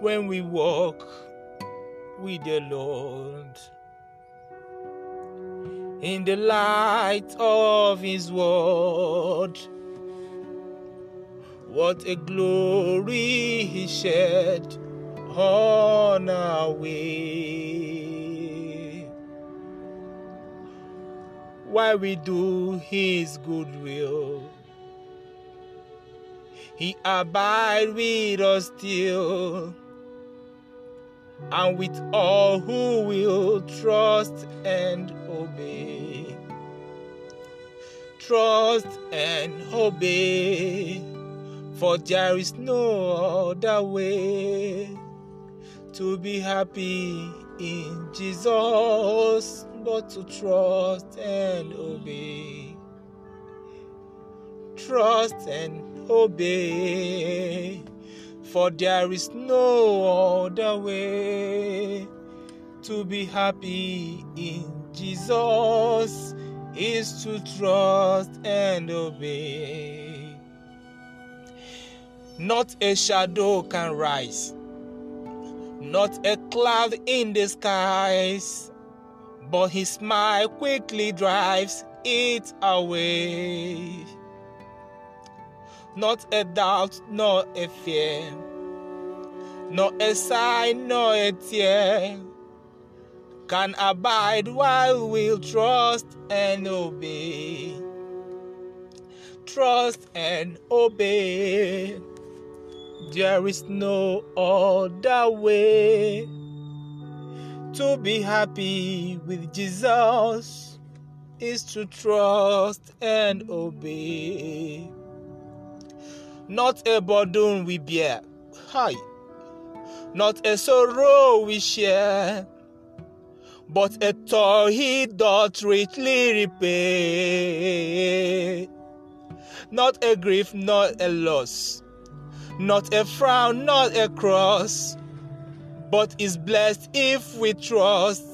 when we walk with the Lord. In the light of His word, what a glory He shed on our way. While we do His good will, He abide with us still and with all who will trust and obey. Trust and obey, for there is no other way to be happy in Jesus but to trust and obey. Trust and obey for there is no other way to be happy in Jesus is to trust and obey. Not a shadow can rise, not a cloud in the skies, but his smile quickly drives it away not a doubt, nor a fear, nor a sign, nor a tear can abide while we'll trust and obey. Trust and obey. There is no other way to be happy with Jesus is to trust and obey not a burden we bear. Hi. Not a sorrow we share, but a toil he doth richly repay. Not a grief, not a loss, not a frown, not a cross, but is blessed if we trust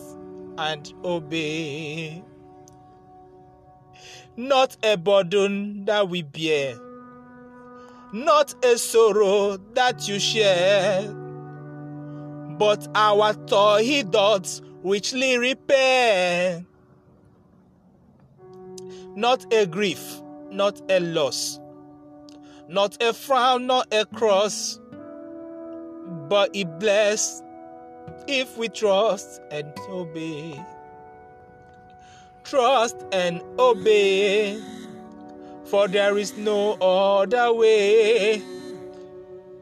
and obey. Not a burden that we bear not a sorrow that you share, but our toil he doth richly repair. Not a grief, not a loss, not a frown, not a cross, but he bless if we trust and obey. Trust and obey for there is no other way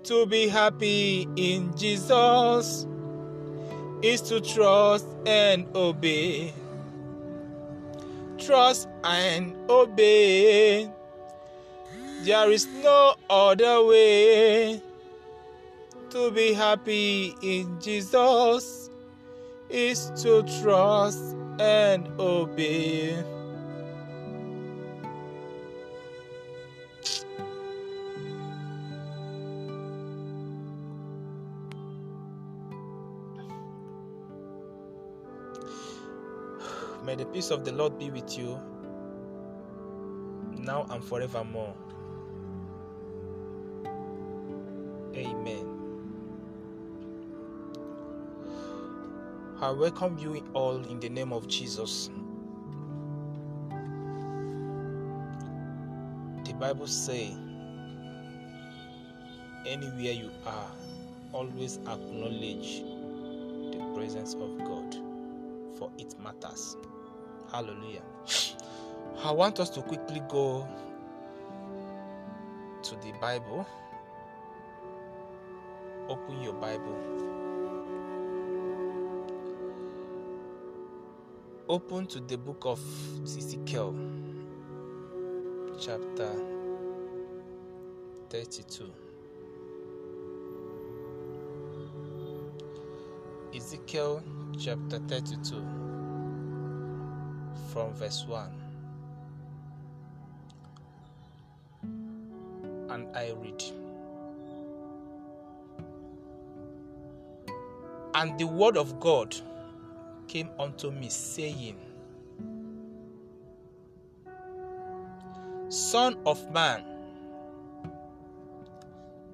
to be happy in Jesus is to trust and obey. Trust and obey. There is no other way to be happy in Jesus is to trust and obey. May the peace of the Lord be with you now and forevermore. Amen. I welcome you all in the name of Jesus. The Bible says, anywhere you are, always acknowledge the presence of God, for it matters. Hallelujah. I want us to quickly go to the Bible. Open your Bible. Open to the book of Ezekiel, chapter 32. Ezekiel chapter 32 from verse 1. And I read. And the word of God came unto me, saying, Son of man,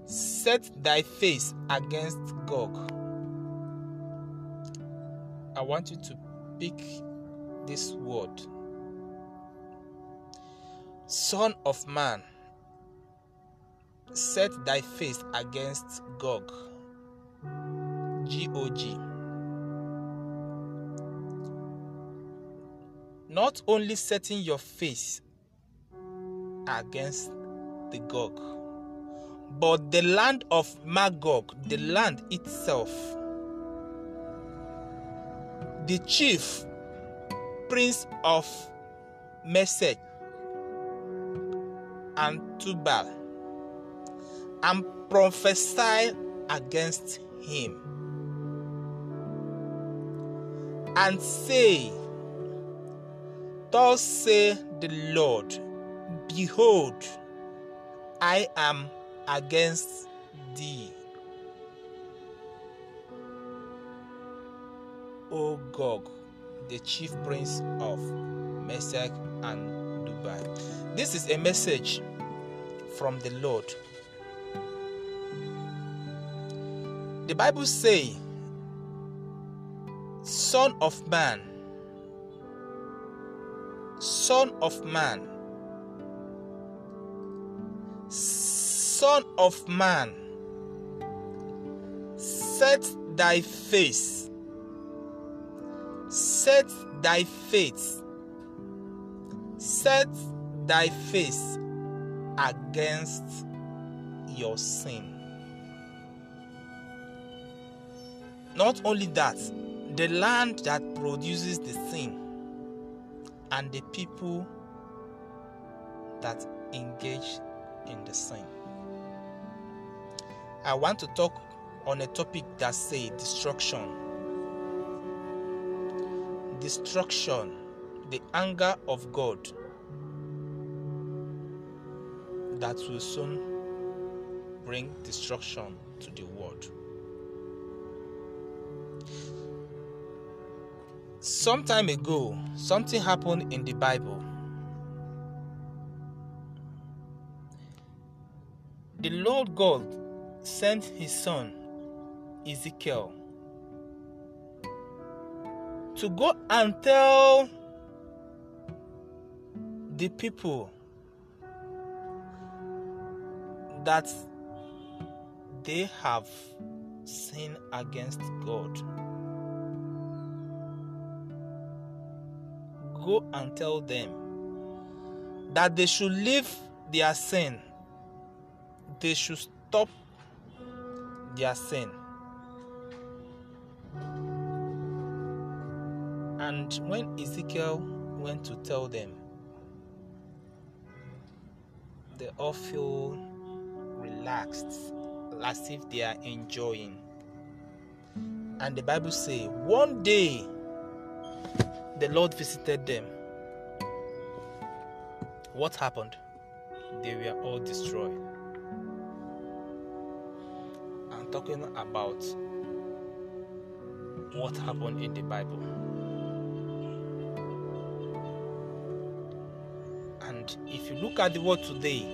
set thy face against Gog. I want you to pick this word. Son of man, set thy face against Gog. G O G. Not only setting your face against the Gog, but the land of Magog, the land itself, the chief prince of Meshech and Tubal, and prophesy against him, and say, Thus say the Lord, Behold, I am against thee, O Gog, the chief prince of Meshech and Tubal. This is a message from the Lord. The Bible say, Son of man, Son of man, Son of man, set thy face, set thy face, set thy face against your sin. Not only that, the land that produces the sin and the people that engage in the sin. I want to talk on a topic that say destruction. Destruction, the anger of God that will soon bring destruction to the world. Some time ago, something happened in the Bible. The Lord God sent his son Ezekiel to go and tell the people that they have sinned against God. Go and tell them that they should leave their sin, they should stop their sin. And when Ezekiel went to tell them, they all feel relaxed as if they are enjoying. And the Bible say, one day the Lord visited them. What happened? They were all destroyed. I'm talking about what happened in the Bible. If you look at the world today,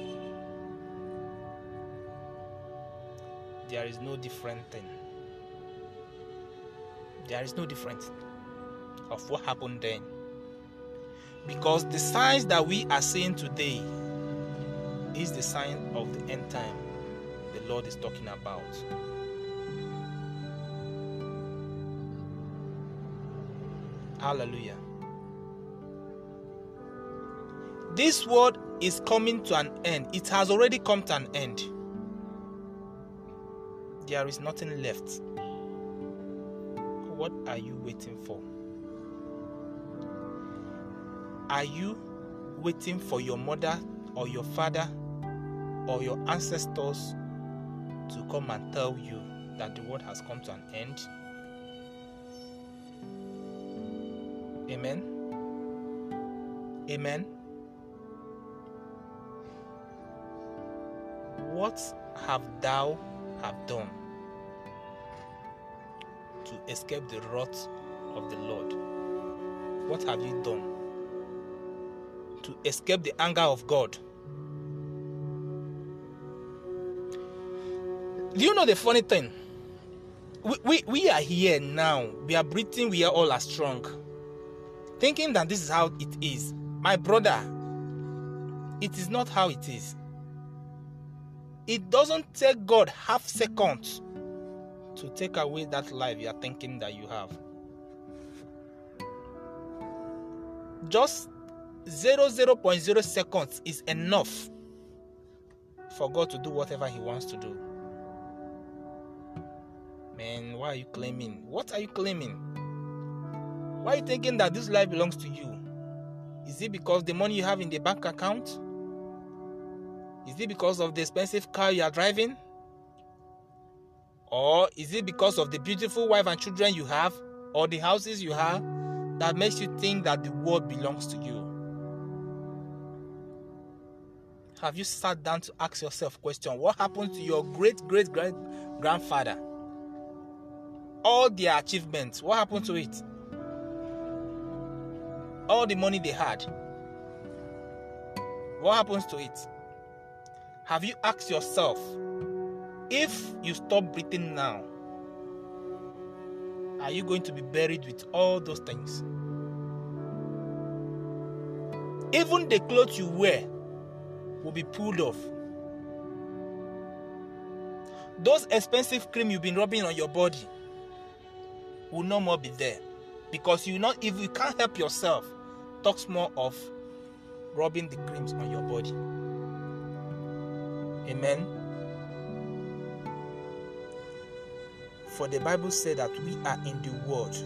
there is no different thing. There is no difference of what happened then. Because the signs that we are seeing today is the sign of the end time the Lord is talking about. Hallelujah. This world is coming to an end. It has already come to an end. There is nothing left. What are you waiting for? Are you waiting for your mother or your father or your ancestors to come and tell you that the world has come to an end? Amen. Amen. What have thou have done to escape the wrath of the Lord? What have you done to escape the anger of God? Do you know the funny thing? We, we, we are here now. We are breathing. We are all are strong. Thinking that this is how it is. My brother, it is not how it is. It doesn't take God half seconds to take away that life you are thinking that you have. Just 0, seconds is enough for God to do whatever He wants to do. Man, why are you claiming? What are you claiming? Why are you thinking that this life belongs to you? Is it because the money you have in the bank account? Is it because of the expensive car you are driving? Or is it because of the beautiful wife and children you have or the houses you have that makes you think that the world belongs to you? Have you sat down to ask yourself question what happened to your great great great grandfather? All their achievements, what happened to it? All the money they had. What happens to it? Have you asked yourself if you stop breathing now, are you going to be buried with all those things? Even the clothes you wear will be pulled off. Those expensive cream you've been rubbing on your body will no more be there because you not if you can't help yourself talks more of rubbing the creams on your body amen for the bible said that we are in the world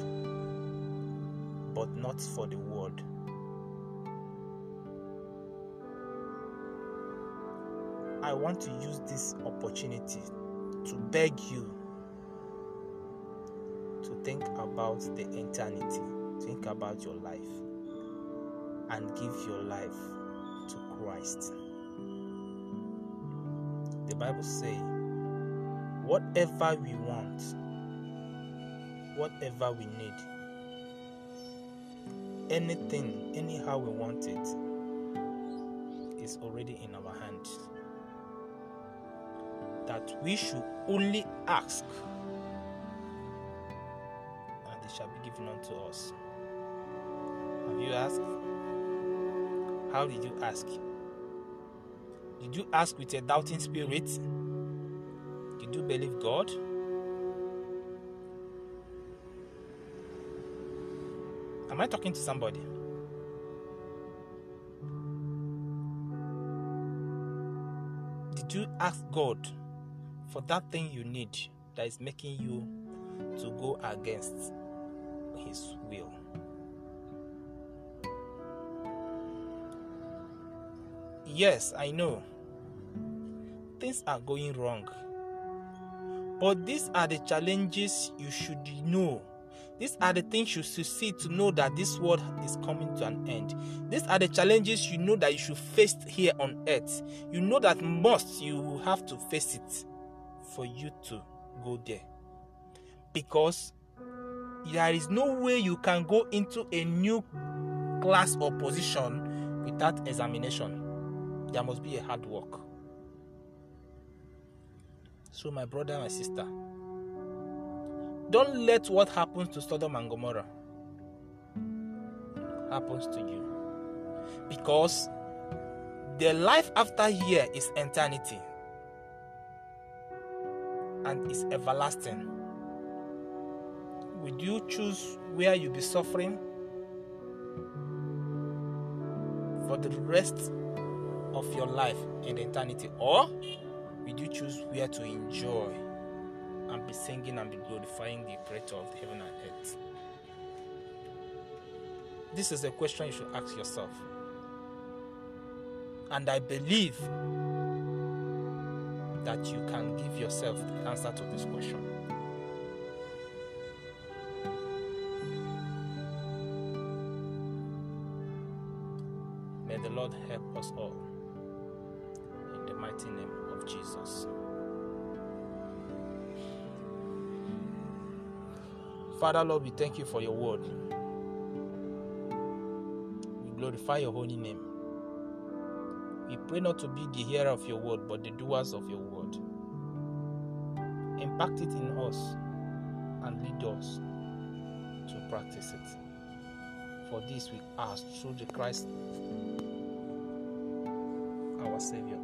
but not for the world i want to use this opportunity to beg you to think about the eternity, think about your life, and give your life to Christ. The Bible says, whatever we want, whatever we need, anything, anyhow we want it, is already in our hands. That we should only ask and it shall be given unto us. Have you asked? How did you ask? Did you ask with a doubting spirit? Did you believe God? Am I talking to somebody? Did you ask God for that thing you need that is making you to go against his will. Yes, I know. Things are going wrong. But these are the challenges you should know. These are the things you should see to know that this world is coming to an end. These are the challenges you know that you should face here on earth. You know that must you will have to face it for you to go there. Because there is no way you can go into a new class or position without examination. There must be a hard work. So, my brother, my sister, don't let what happens to Sodom and Gomorrah happens to you. Because the life after here is eternity and is everlasting. Would you choose where you'll be suffering for the rest of your life in eternity? Or would you choose where to enjoy and be singing and be glorifying the creator of heaven and earth? This is a question you should ask yourself. And I believe that you can give yourself the answer to this question. May the Lord help us all. Mighty name of Jesus. Father, Lord, we thank you for your word. We glorify your holy name. We pray not to be the hearer of your word, but the doers of your word. impact it in us and lead us to practice it. For this we ask through the Christ our Savior.